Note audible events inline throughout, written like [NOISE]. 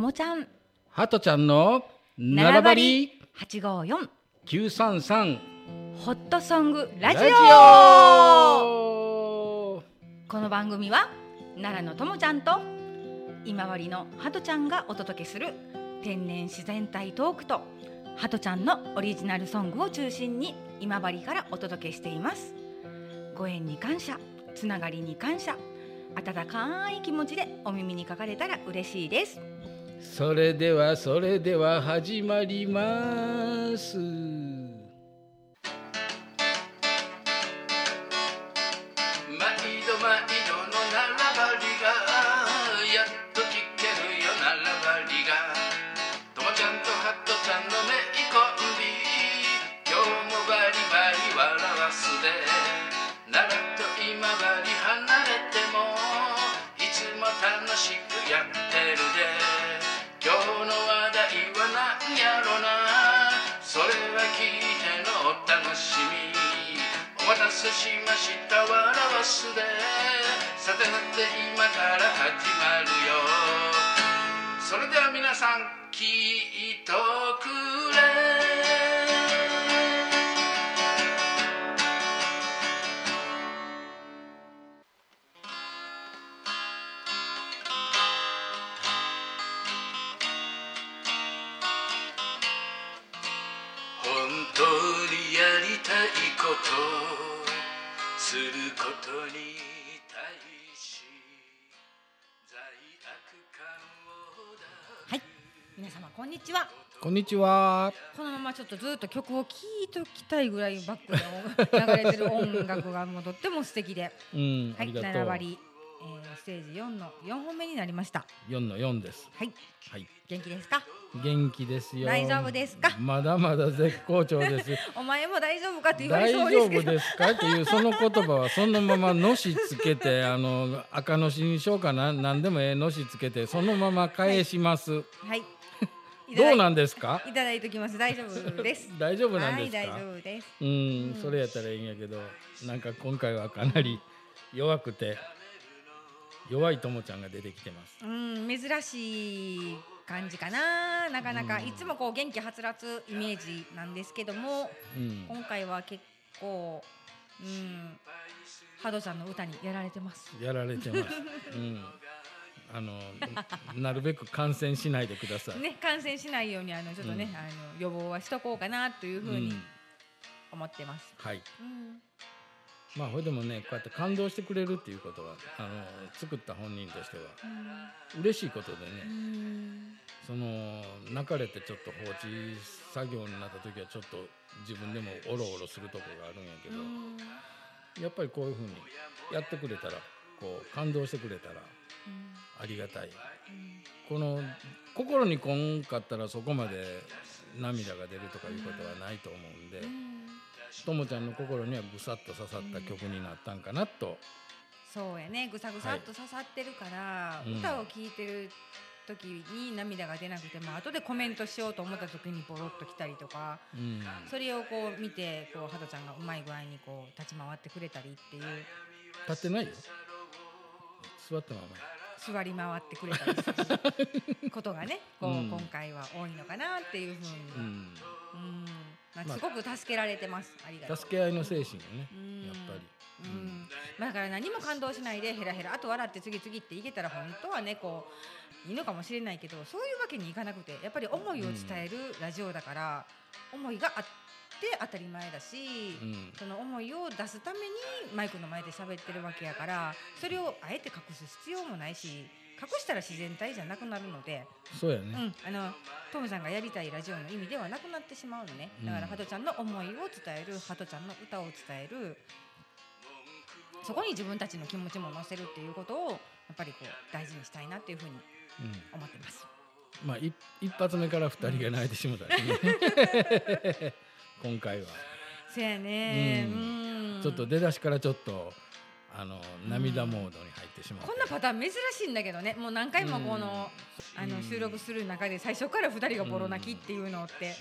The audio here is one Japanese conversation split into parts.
もちゃん。ハトちゃんの奈良ばり。八五四。九三三。ホットソングラジオ。この番組は奈良のともちゃんと今治のハトちゃんがお届けする天然自然体トークとハトちゃんのオリジナルソングを中心に今治からお届けしています。ご縁に感謝つながりに感謝温かい気持ちでお耳にかかれたら嬉しいですそれではそれでは始まります。せしました笑わすで。さてさて今から始まるよ。それでは皆さん聞いとくれ。本当にやりたいこと。することに対し罪悪感をだはい。皆様こんにちは。こんにちは。このままちょっとずっと曲を聴いときたいぐらいバックで流れてる音楽がもうとっても素敵で、うん、はい、ありがとう。7割、えー、ステージ4の4本目になりました。四の四です。はい、はい。元気ですか？元気ですよ大丈夫ですか？まだまだ絶好調です [LAUGHS] お前も大丈夫かって言われ大そうですけど。丈夫ですか？っていうその言葉はそのままのしつけてあの赤のしにしようかな何でもええのしつけてそのまま返します、はい。[LAUGHS] どうなんでですか？いただいておきます。大丈夫です。[LAUGHS] 大丈夫なんですか、はい、大丈夫です。うん、それやったらいいんやけどなんか今回はかなり弱くて弱いともちゃんが出てきてますうん、珍しい感じかな。なかなか、うん。いつもこう元気はつらつイメージなんですけども、うん。今回は結構、うん、ハドちゃんの歌にやられてます。やられてます、[LAUGHS] うん、あのなるべく感染しないでください、ね、感染しないようにあのちょっとね、うん。あの予防はしとこうかなというふうにうん。思ってます。はい。うん、まあほいでもねこうやって感動してくれるっていうことはあの作った本人としては嬉しいことでうね、ん、その泣かれてちょっと放置作業になった時はちょっと自分でもおろおろするとこがあるんやけど、うん。やっぱりこういうふうにやってくれたらこう感動してくれたらありがたい。この心にこんかったらそこまで涙が出るとかいうことはないと思うんでともちゃんの心にはぐさっと刺さった曲になったんかなと、そうやね。ぐさぐさっと刺さってるから、うん歌を聴いてる時に涙が出なくても後でコメントしようと思った時にポロッと来たりとかうん。それをこう見てこうハトちゃんがうまい具合にこう立ち回ってくれたりっていう。立ってないよ。座ったまま座り回ってくれたりすることがねこう、うん。今回は多いのかなっていうふうに、うんすごく助けられてます。ありがとう。助け合いの精神よねうん。やっぱり。うん、まあだから何も感動しないでヘラヘラあと笑って次々っていけたら本当はねこういいのかもしれないけどそういうわけにいかなくてやっぱり思いを伝えるラジオだから、思いがあって当たり前だし、うん。その思いを出すためにマイクの前で喋ってるわけやからそれをあえて隠す必要もないし隠したら自然体じゃなくなるので。そうやね。うん、あのトムさんがやりたいラジオの意味ではなくなってしまうのね。だから、うんハトちゃんの思いを伝えるハトちゃんの歌を伝える。そこに自分たちの気持ちも乗せるっていうことをやっぱりこう大事にしたいなっていうふうにうん。思ってます。まあい一発目から二人が泣いてしもたしね。[LAUGHS] 今回は。せやね、ううん。ちょっと出だしからちょっとあの涙モードに入ってしまってこんなパターン珍しいんだけどね。もう何回もこの,、あのうん。収録する中で最初から2人がボロ泣きっていうのって。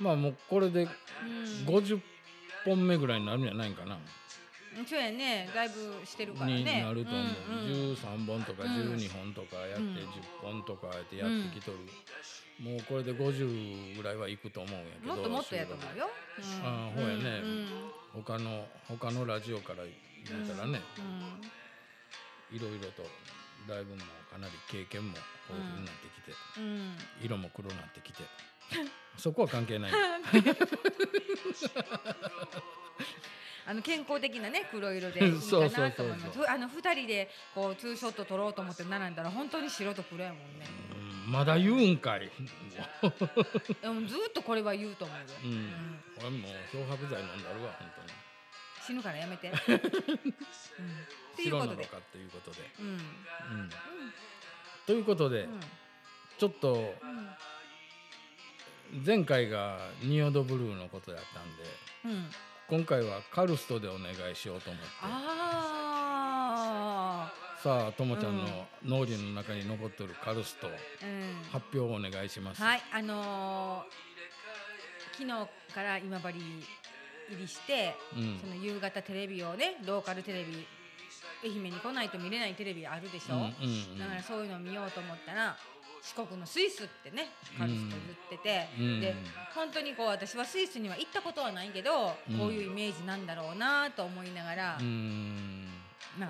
まあもうこれでうん。50本目ぐらいになるんじゃないかな、そうやね。だいぶしてるからね。になると思う、んん。13本とかうん。12本とかやって、うん。10本とかやってやってきとる、もうこれで50ぐらいはいくと思うんやけどもっともっとやと思うよ、うん、あーほうやね。うん他の他のラジオから言うたらね、うんいろいろとだいぶもうかなり経験も豊富になってきて、うん。色も黒になってきて。そこは関係ない [LAUGHS] あの健康的なね黒色でいいかなと思います。[LAUGHS] あの二人でこうツーショット撮ろうと思って並んだら本当に白と黒やもんね。うんまだ言うんかい、[LAUGHS] でもずっとこれは言うと思うよ、うん。うん俺もう漂白剤飲んだるわ本当に。死ぬからやめて、[LAUGHS] うん、っていう白ことで。なのかっていうことで、うんうん。うん、ということで、うん。ちょっとうん。前回がニオドブルーのことやったんでうん今回はカルストでお願いしようと思って。あさあともちゃんの脳裏の中に残ってるカルストあ、うん、発表をお願いします、はいあのー昨日から今治入りして、うん。その夕方テレビをねローカルテレビ愛媛に来ないと見れないテレビあるでしょ、ううん。だからそういうのを見ようと思ったら四国のスイスってねカルスト言ってて、うん。で本当にこう私はスイスには行ったことはないけど、うん。こういうイメージなんだろうなと思いながら、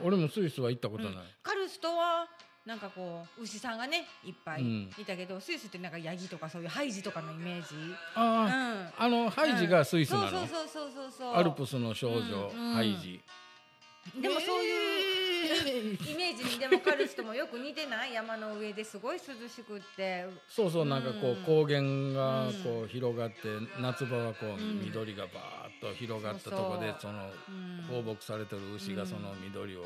俺もスイスは行ったことない、うん。カルストはなんかこう牛さんがねいっぱいうん。いたけど、スイスってなんかヤギとかそういうハイジとかのイメージ、あうん。あ、あのハイジがスイスなの、そうそうそうそうそう。アルプスの少女、うん。うん。ハイジ [LAUGHS] でもそういう、うイメージにでもカルストもよく似てない山の上ですごい涼しくって。そうそうなんかこう、うん。高原がうん。こう広がって夏場はこううん。緑がバーッと広がったとこでそのうん。放牧されてる牛がうん。その緑を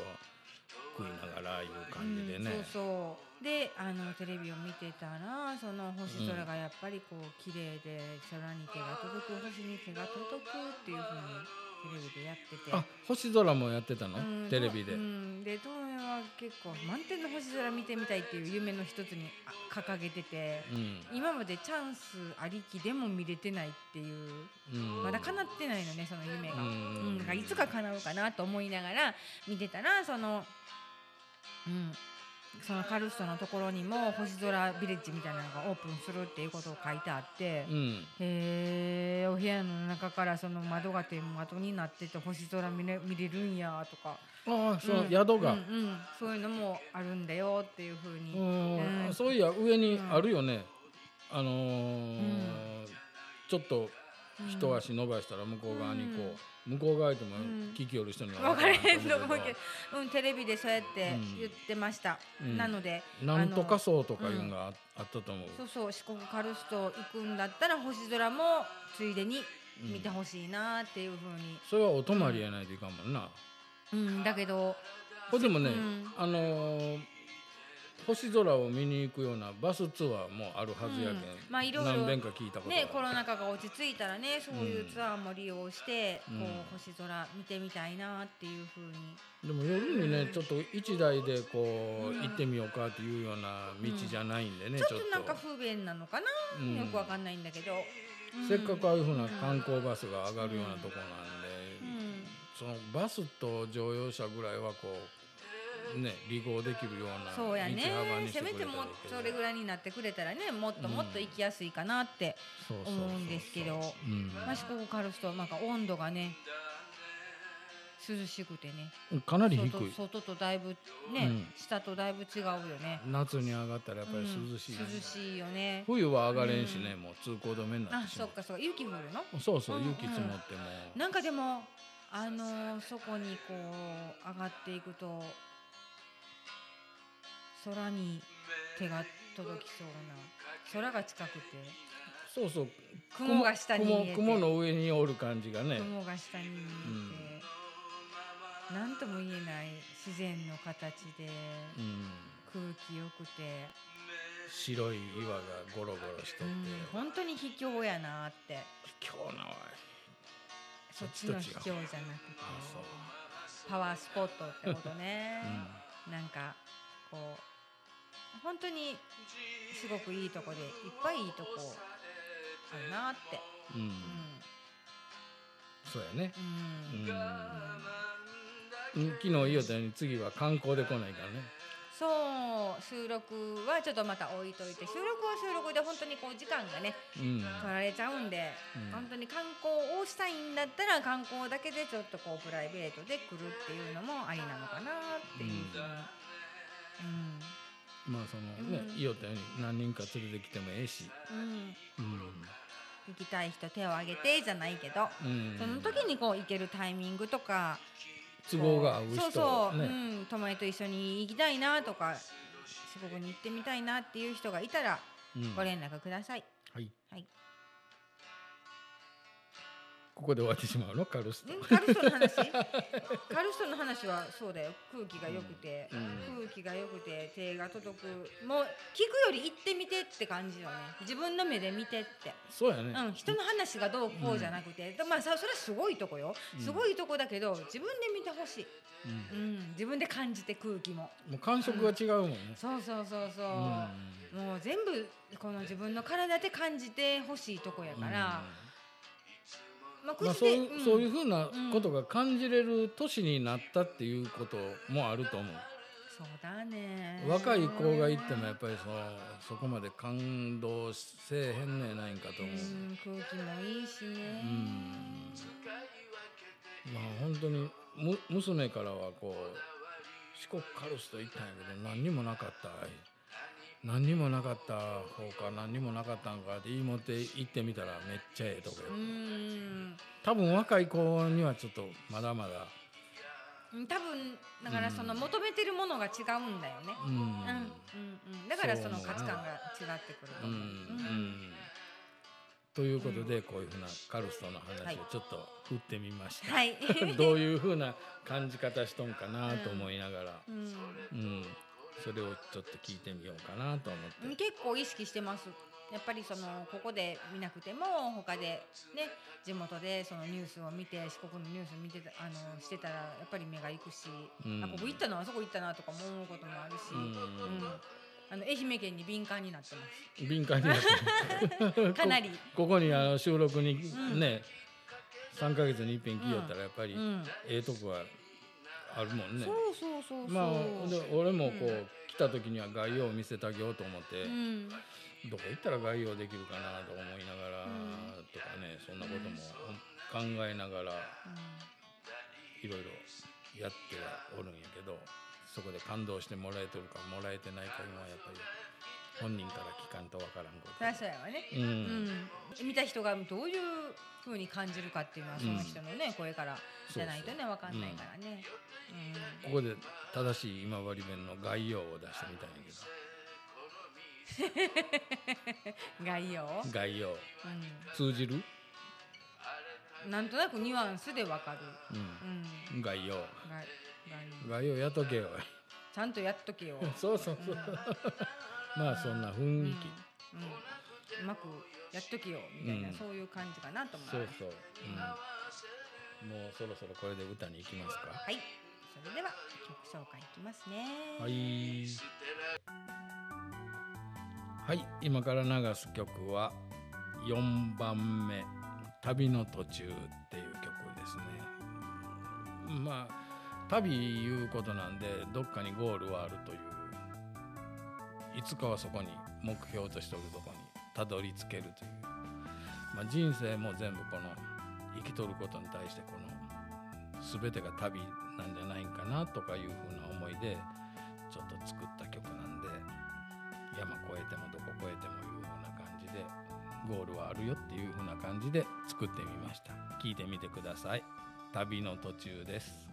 食いながらいう感じでね、うん、そうそう。であのテレビを見てたらその星空がやっぱりこう綺麗で空に手が届く星に手が届くっていうふうにテレビでやってて。あ星空もやってたの、うんテレビで、うん、で東映は結構満天の星空見てみたいっていう夢の一つにあ掲げてて。うん。今までチャンスありきでも見れてないっていう。うん。まだ叶ってないのねその夢が、ううんんだからいつか叶うかなと思いながら見てたらその、うん、そのカルストのところにも星空ビレッジみたいなのがオープンするっていうことを書いてあって。うん。へえお部屋の中からその窓が天窓になってて星空見れ見れるんやとか。ああそのうん宿が、うんうん。そういうのもあるんだよっていうふうに、うん。うん。そういや上にあるよね、あのーん。ちょっと一足伸ばしたら向こう側にこう、向こう側でもうん聞きよる人には分かれへんとと思うけど、うん、テレビでそうやってうん言ってました、うん。なのでなんとかあそうとかいうのがあ,、あったと思う。のそうそう四国カルスト行くんだったら星空もついでに見てほしいなっていうふうに、それはお泊まりやないといかんもんな、うん、だけどこれでもね、うん。あのー星空を見に行くようなバスツアーもあるはずやけん、うん。まあいろいろ何遍か聞いたことねコロナ禍が落ち着いたらねそういうツアーも利用して、うん。こう星空見てみたいなっていうふうに。でも夜にねちょっと一台でこう、うん。行ってみようかっていうような道じゃないんでね、ちょっと。なんか不便なのかな、うん。よくわかんないんだけど、うん。せっかくああいうふうな観光バスが上がるようなとこなんで、うん。そのバスと乗用車ぐらいはこうね利合できるようなそうやね。せめてもそれぐらいになってくれたらねもっともっと行きやすいかなって思うんですけど。うん。まあ四国カルストなんか温度がね涼しくてね。かなり低外い外とだいぶね、うん。下とだいぶ違うよね。夏に上がったらやっぱり涼しい、うん。涼しいよね。冬は上がれんしね、もう通行止めになっあてしまそっかそっか。雪降るの？うそうそううんうん。雪積もっても、なんかでもあのーそこにこう上がっていくと空に手が届きそうな空が近くて。そうそう。雲が下に見えて。雲雲の上におる感じがね。雲が下に見えて、なんとも言えない自然の形でうん、空気よくて、白い岩がゴロゴロしとって、うん、本当に秘境やなって。今日なわい。そっちの秘境じゃなくて。パワースポットってことね。うなんかこう本当にすごくいいとこでいっぱいいいとこあるなって、ん、うん。うそうやね、んうん。うん。うん。昨日言おったように次は観光で来ないからね。そう収録はちょっとまた置いといて収録は収録で本当にこう時間がねうん。取られちゃうんで、うん。本当に観光をしたいんだったら観光だけでちょっとこうプライベートで来るっていうのもありなのかなっていうふうに、まあそのね、うん。言おったように何人か連れてきてもええし。うん。うん。うん行きたい人手を挙げてじゃないけど、うん。その時にこう行けるタイミングとか都合が合う人そうそう、ね、うん、友達と一緒に行きたいなとか四国に行ってみたいなっていう人がいたらうん。ご連絡ください。はい。はい。ここで終わってしまうの？カルスト。んカルストの話？カルストの話はそうだよ。空気が良くて、うん。空気が良くて手が届く。もう聞くより行ってみてって感じよね。自分の目で見てって、そうやね、うん、人の話がどうこうじゃなくて、でまあさそれはすごいとこよ。すごいとこだけど自分で見てほしい、うん。うん、自分で感じて空気も。もう感触が違うもんね、そうそうそうそう、うん。もう全部この自分の体で感じてほしいとこやから、まあ、そういう、ん。そういうふうなことが感じれる年になったっていうこともあると思う、そうだね。若い子が行ってもやっぱりそのそこまで感動せえへんねやないんかとう思う、ん空気もいいしね。うん。まあ本当にむ娘からはこう四国カルスト行ったんやけど何にもなかった何にもなかった方か何にもなかったんかって言い持って行ってみたらめっちゃええとこやう、ん多分若い子にはちょっとまだまだ。うん多分だからその求めてるものが違うんだよね。うん。うん。うん。うんだからその価値観が違ってくるとう。ん思ううん。ということでこういうふうなカルストのはい。話をちょっと振ってみました、はい。[LAUGHS] どういうふうな感じ方しとんかなと思いながら、うん。うん、それをちょっと聞いてみようかなと思って。結構意識してます。やっぱりそのここで見なくても他でね地元でそのニュースを見て四国のニュース見てたあのしてたらやっぱり目が行くし、うん。あここ行ったのあそこ行ったなとかも思うこともあるし、うん。うん。あの愛媛県に敏感になってます。敏感になってる。[LAUGHS] かなり。こここにあの収録にん。ね、3ヶ月に一遍来よったらやっぱりうん。ええとこがあるもんね。そうそうそうそう。まあで俺もこう、うん。来た時には概要を見せてあげようと思って、うん。どこ行ったら概要できるかなと思いながら、うん。とかねそんなことも考えながらいろいろやってはおるんやけどそこで感動してもらえてるかもらえてないかいうのはやっぱり本人から聞かんとわからんこと。そうやわね、うん。うん見た人がどういう風に感じるかっていうのはその人のね、声からじゃないとねわかんないからね、ここで正しい今治弁の概要を出してみたいんやうん、[LAUGHS] 概要、けど概要。う通じる、ん、なんとなくニュアンスでわかる、概要。概要。やっとけよ。ちゃんとやっとけよ、[LAUGHS] そうそうそうまあそんな雰囲気、うん。うまくやっとけよみたいな、うん。そういう感じかなと思そうそう、うん、もうそろそろこれで歌に行きますか。はい。それでは曲紹介いきますね。はい。はい。今から流す曲は4番目「旅の途中」っていう曲ですね。まあ旅いうことなんでどっかにゴールはあるといういつかはそこに目標としておるとこにたどり着けるという、まあ、人生も全部この生きとることに対してこの全てが旅なんじゃないんかなとかいうふうな思いでちょっと作った曲なんで山越えてもどこ越えてもいうふうな感じでゴールはあるよっていうふうな感じで作ってみました。聞いてみてください。旅の途中です。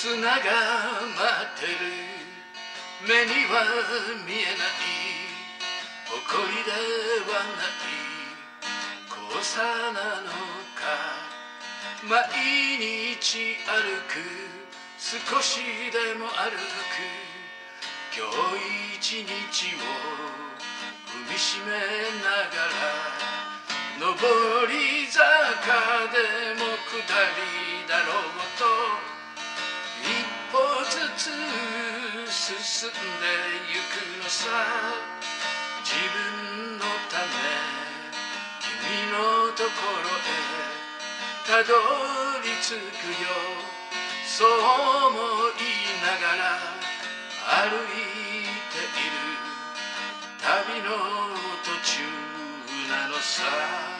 砂が待ってる。目には見えない。誇りではない。交差なのか。毎日歩く。少しでも歩く。今日一日を踏みしめながら。上り坂でも下りだろうと。一歩ずつ進んでゆくのさ自分のため君のところへたどり着くよ。そう思いながら歩いている。旅の途中なのさ。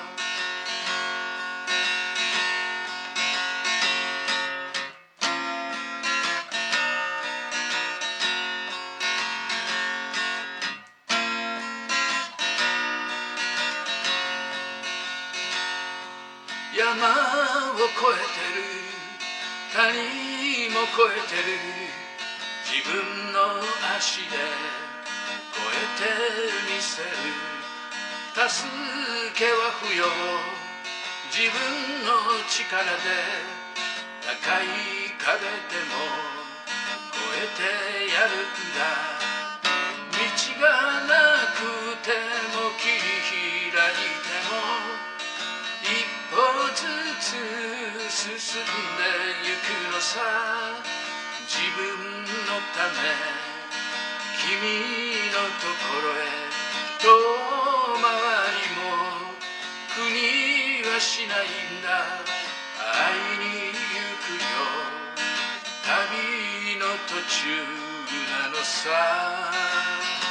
山を越えてる。谷も越えてる。自分の足で越えてみせる。助けは不要。自分の力で高い壁でも越えてやるんだ。道がなくても進んでゆくのさ自分のため君のところへ遠回りも苦にはしないんだ。会いに行くよ。旅の途中なのさ。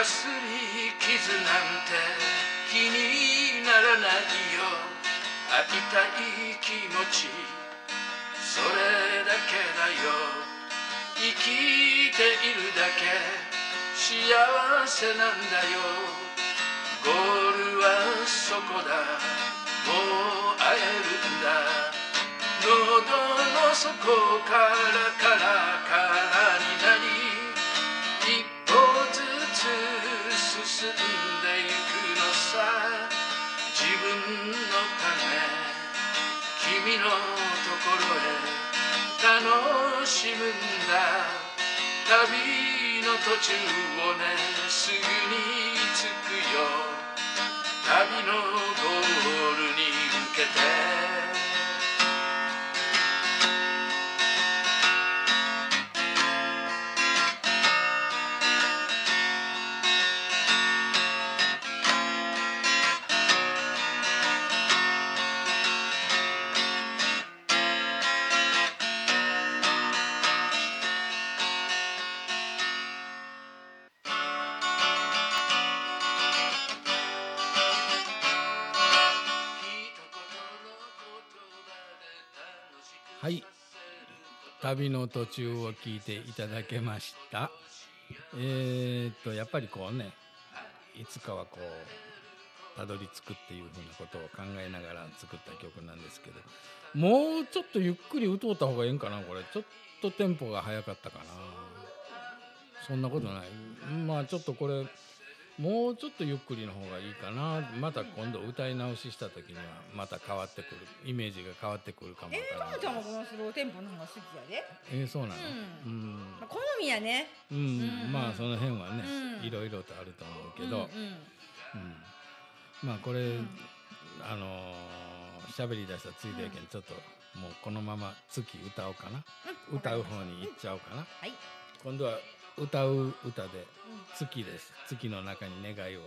かすり傷なんて気にならないよ。会いたい気持ちそれだけだよ。生きているだけ幸せなんだよ。ゴールはそこだ。もう会えるんだ。喉の底からカラカラに進んでゆくのさ自分のため君のところへ楽しむんだ。旅の途中をねすぐに着くよ。旅のゴールに向けて。旅の途中を聞いていただけました。えー、っとやっぱりこうねいつかはこうたどり着くっていうふうなことを考えながら作った曲なんですけどもうちょっとゆっくり歌うた方がええんかなこれ。ちょっとテンポが速かったかな。そんなことない。まあちょっとこれもうちょっとゆっくりの方がいいかな。また今度歌い直しした時にはまた変わってくる。イメージが変わってくるかもわえー、からん。ともちゃんもこのスローテンポの方が好きやで、えーそうなの？ううん。まあ、好みやね。うん、うん。まあその辺はね、うん。いろいろとあると思うけど、うんうん。うん。まあこれ、ん。あのー喋り出したついでやけん、ちょっともうこのまま月歌おうかな、うん。歌う方に行っちゃおうかな、はい。今度は歌う歌で月です月の中に願いを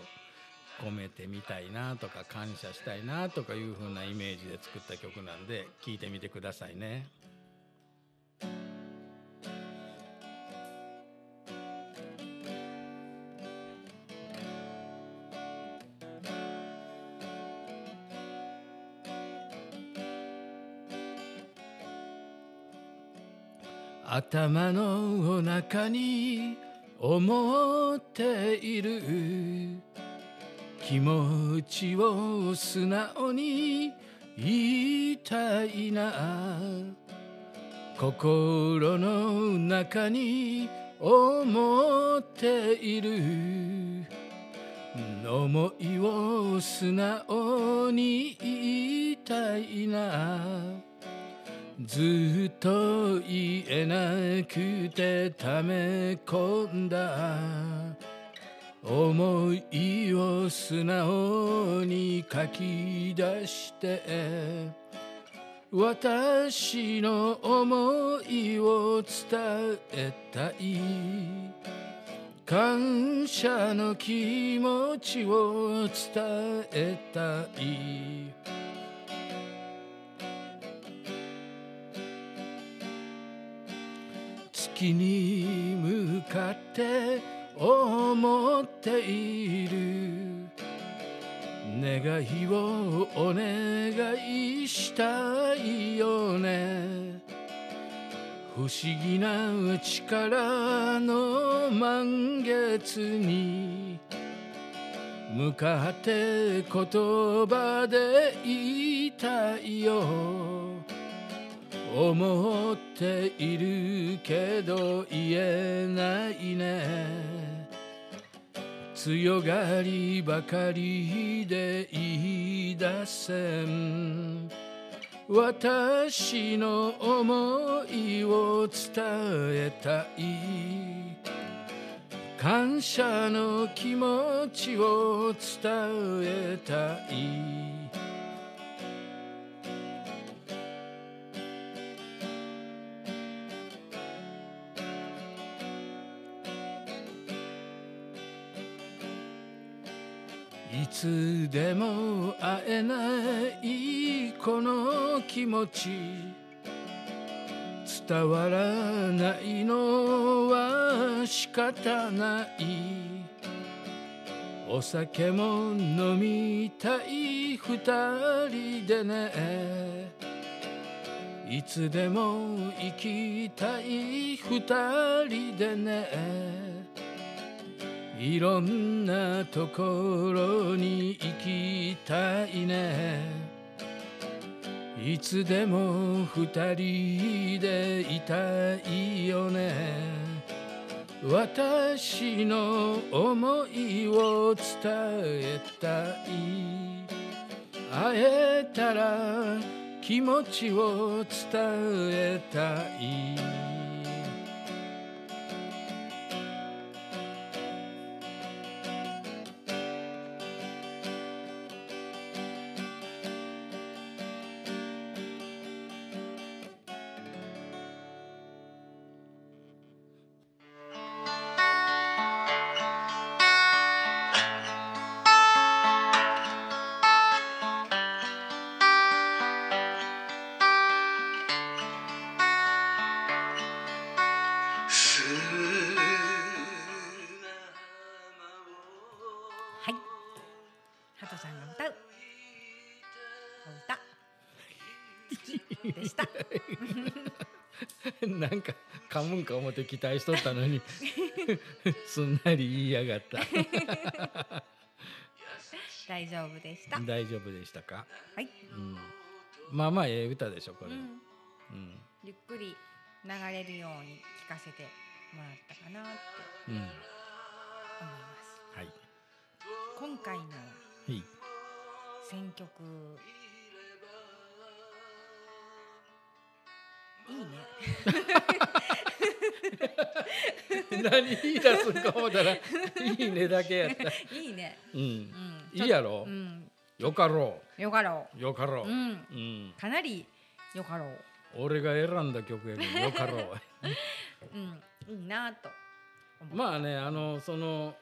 込めてみたいなとか感謝したいなとかいう風なイメージで作った曲なんで聴いてみてくださいね。頭の中に思っている気持ちを素直に言いたいな心の中に思っている思いを素直に言いたいなずっと言えなくてため込んだ。思いを素直に書き出して。私の思いを伝えたい。感謝の気持ちを伝えたい。月に向かって思っている。願いをお願いしたいよね。不思議な力の満月に。向かって言葉で言いたいよ。思っているけど言えないね。強がりばかりで言い出せん。私の思いを伝えたい。感謝の気持ちを伝えたい。つでも会えないこの気持ち伝わらないのは仕方ないお酒も飲みたい二人でねいつでも行きたい二人でねいろんなところに行きたいね。いつでも二人でいたいよね。私の思いを伝えたい。会えたら気持ちを伝えたい。なんか噛むんか思って期待しとったのに。[LAUGHS] すんなり言いやがった。[LAUGHS] 大丈夫でした。大丈夫でしたか、はい、うん、まあまあええ歌でしょこれ、うん、うん。ゆっくり流れるように聞かせてもらったかなってうん、思います。はい。今回のはい。選曲何言い出すんか思ったらいいねだけやった。[LAUGHS] いいね。うん。うん。いいやろ？うんよかろよかろう。よかろう、ううん。うん、かなりよかろう。俺が選んだ曲やけどよかろう。[LAUGHS] うん。いいなとまあねあのその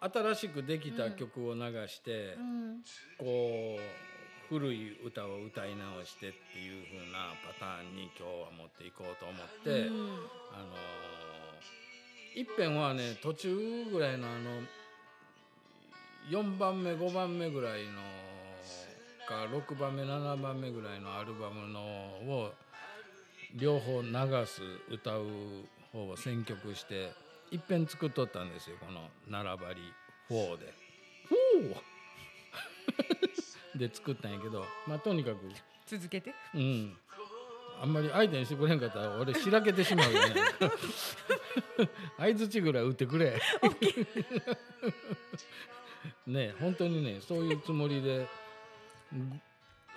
新しくできた曲を流して、うん。こう古い歌を歌い直してっていう風なパターンに今日は持っていこうと思って、うん。あのー、一遍はね途中ぐらいのあの4番目5番目ぐらいのか6番目7番目ぐらいのアルバムのを両方流す歌う方を選曲して一遍作っとったんですよこの「並ばり4」で。[LAUGHS] で作ったんやけどまあとにかく続けてうん。あんまり相手にしてくれんかったら俺しらけてしまうよね。相づちぐらい打ってくれ。ね本当にねそういうつもりでん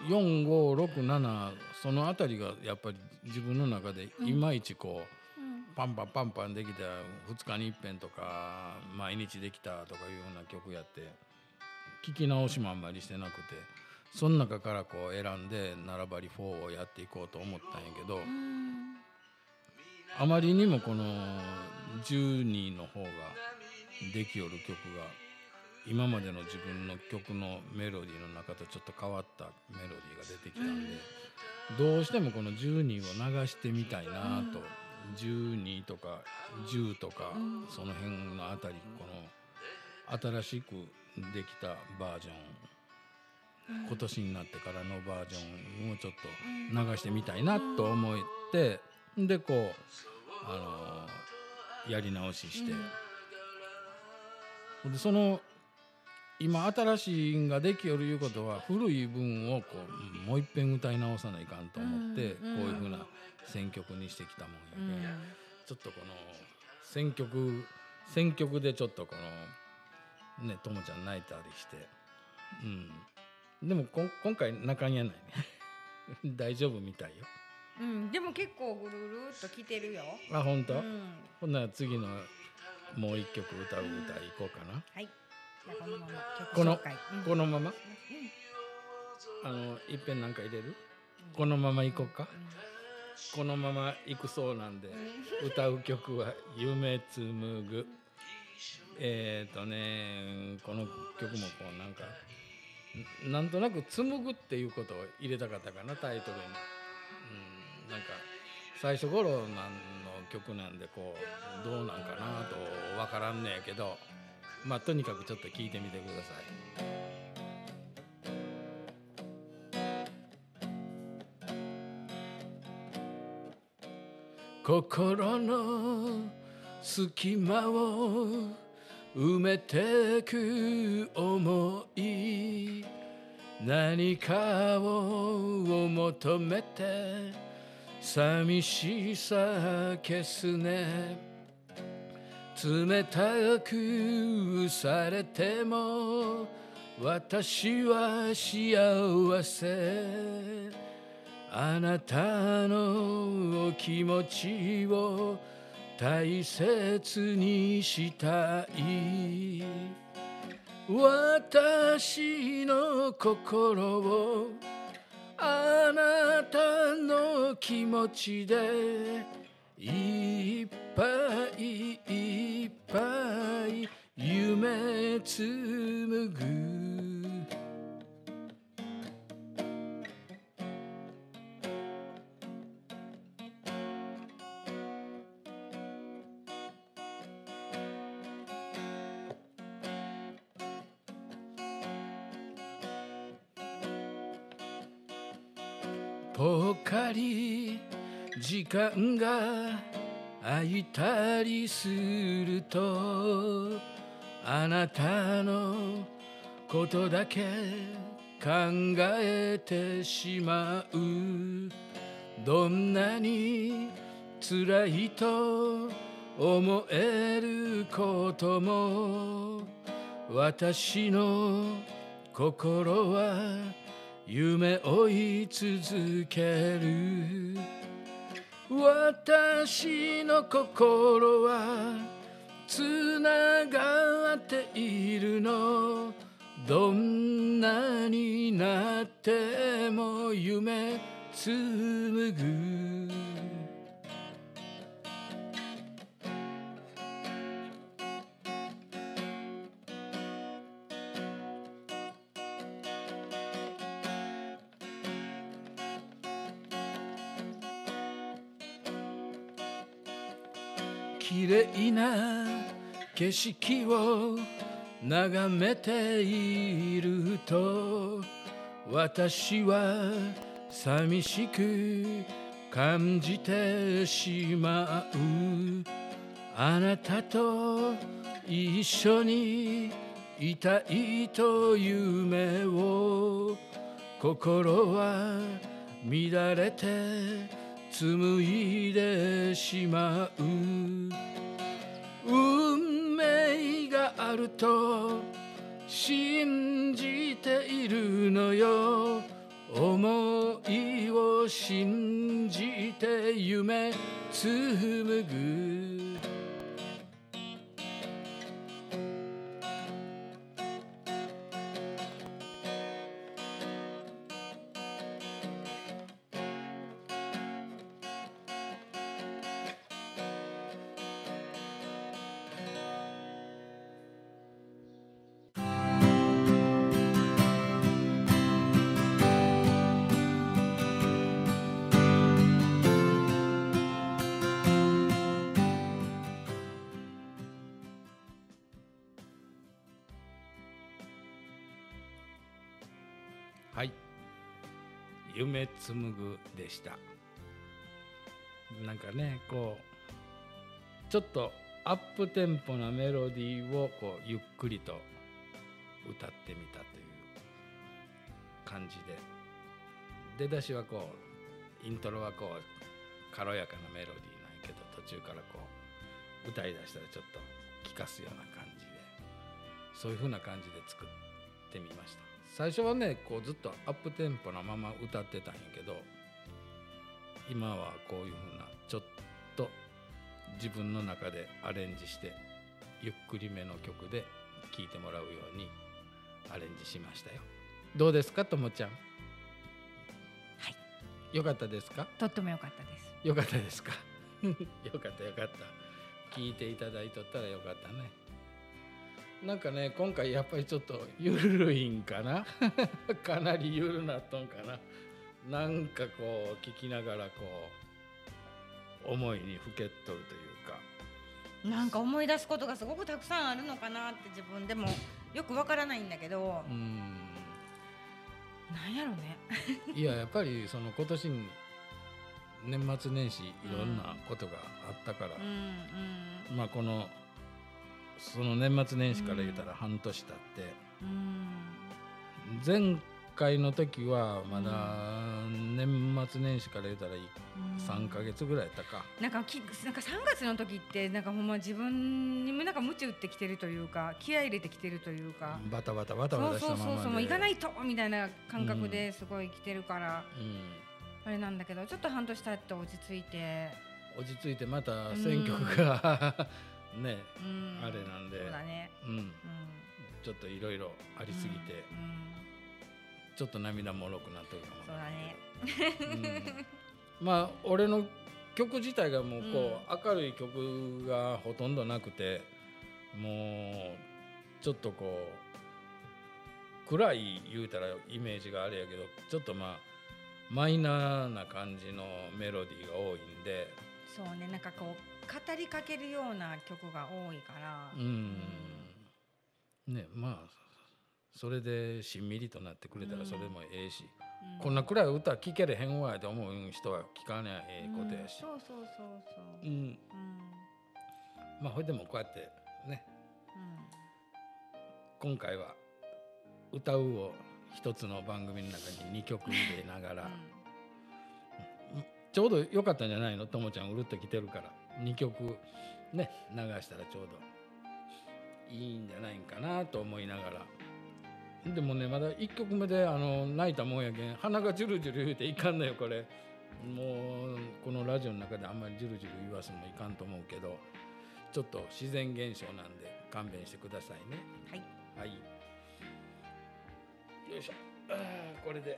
4567その辺りがやっぱり自分の中でいまいちこう、パンパンパンパンできた2日に一遍とか毎日できたとかいうような曲やって聞き直しもあんまりしてなくてその中からこう選んで「並ばり4」をやっていこうと思ったんやけど、あまりにもこの12の方ができよる曲が今までの自分の曲のメロディーの中とちょっと変わったメロディーが出てきたんで、どうしてもこの12を流してみたいなと、12とか10とか、その辺のあたりこの新しくできたバージョン、今年になってからのバージョンをちょっと流してみたいなと思って、でこうあのやり直しして、でその今新しいんができよるいうことは古い分をこうもういっぺん歌い直さないかんと思って、うんこういうふうな選曲にしてきたもんやけん、ちょっとこの選曲選曲でちょっとこのねともちゃん泣いたりして。うんでもこん今回泣かんやないね。[LAUGHS] 大丈夫みたいよ。うん、でも結構ぐるるっと来てるよ。あ本当、うん、ほんなら次のもう一曲歌う歌いこうかな、はい。じゃあこのまま曲このこのまま？あのいっぺんなんか入れる？このまま行こうか、このまま行くそうなんで、歌う曲は「夢紡ぐ」えっ、ー、とねこの曲もこうなんかんなんとなく「紡ぐ」っていうことを入れたかったかなタイトルに、うん、なんか最初頃の曲なんでこうどうなんかなとわからんねやけどまあとにかくちょっと聞いてみてください。心の隙間を埋めてく思い何かを求めて寂しさ消すね。冷たくされても私は幸せ。あなたのお気持ちを大切にしたい私の心をあなたの気持ちでいっぱいいっぱい夢紡ぐり時間が空いたりするとあなたのことだけ考えてしまう。どんなに辛いと思えることも私の心は夢追い続ける。私の心はつながっているの。どんなになっても夢紡ぐ。綺麗な景色を眺めていると私は寂しく感じてしまう。あなたと一緒にいたいと夢を心は乱れて紡いでしまう。運命があると信じているのよ。思いを信じて夢紡ぐ。夢紡ぐでした。なんかねこうちょっとアップテンポなメロディーをこうゆっくりと歌ってみたという感じで。出だしはこうイントロはこう軽やかなメロディーなんやけど途中からこう歌いだしたらちょっと聴かすような感じで。そういう風な感じで作ってみました。最初はねこうずっとアップテンポなまま歌ってたんやけど今はこういう風なちょっと自分の中でアレンジしてゆっくりめの曲で聴いてもらうようにアレンジしましたよ。どうですかともちゃん？はい。よかったですか？とっても良かったです。よかったですか？[LAUGHS] よかったよかった。聞いていただいとったらよかったねなんかね今回やっぱりちょっとゆるいんかな。[LAUGHS] かなりゆるなっとんかな。なんかこう聞きながらこう思いにふけっとるというか。なんか思い出すことがすごくたくさんあるのかなって自分でもよくわからないんだけど。う、ん。なんやろね。[LAUGHS] いややっぱりその今年に年末年始いろんなことがあったから、うん。まあこのその年末年始から言うたら半年経って、前回の時はまだ年末年始から言うたらうん。3ヶ月ぐらいやったか、なんかきなんか3月の時ってなんかほんま自分にもなんか鞭打ってきてるというか気合い入れてきてるというか、バタバタバタバタしたままで。そうそうそうもう行かないとみたいな感覚ですごい来てるから、うあれなんだけどちょっと半年経って落ち着いて、ん、落ち着いてまた選挙区が、ねうん、あれなんで。そうだね、うん。うん、ちょっといろいろありすぎて、うん。うん。ちょっと涙もろくなってるかもそうだね。うん。まあ俺の曲自体がもうこう、明るい曲がほとんどなくてもうちょっとこう暗い言うたらイメージがあれやけどちょっとまあマイナーな感じのメロディーが多いんでそうねなんかこう語りかけるような曲が多いから、うん。ねまあそれでしんみりとなってくれたらそれもええし、うん。こんな暗い歌聴けれへんわって思う人は聴かないええことやし、うん。そうそうそうそう。う、ん、うん。まあほいでもこうやってね。今回は「歌う」を一つの番組の中に2曲入れながら、ちょうど良かったんじゃないの？ともちゃんうるっと来てるから。2曲ね流したらちょうど。いいんじゃないんかなと思いながら。でもねまだ1曲目であの泣いたもんやけん鼻がジュルジュル言うていかんのよこれ。もうこのラジオの中であんまりジュルジュル言わすのもいかんと思うけど。ちょっと自然現象なんで勘弁してくださいね。はい。はい。よいしょ。これで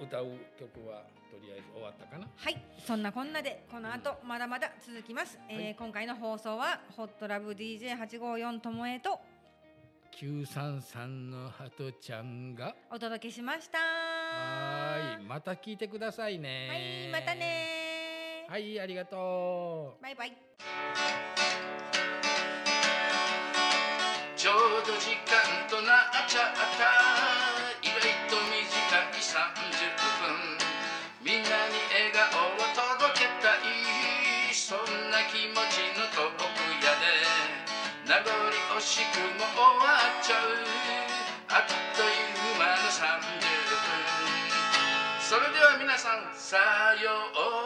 歌う曲はとりあえず終わったかな？はい、そんなこんなでこの後まだまだ続きます。えーはい。今回の放送はホットラブ DJ854 ともえと933のハトちゃんがお届けしました。はーいまた聞いてくださいね。はい、またね。ーはいありがとう。バイバイ。ちょうど時間となっちゃったしくも終わっちゃう。あっという間の30分。それでは皆さんさよう。なら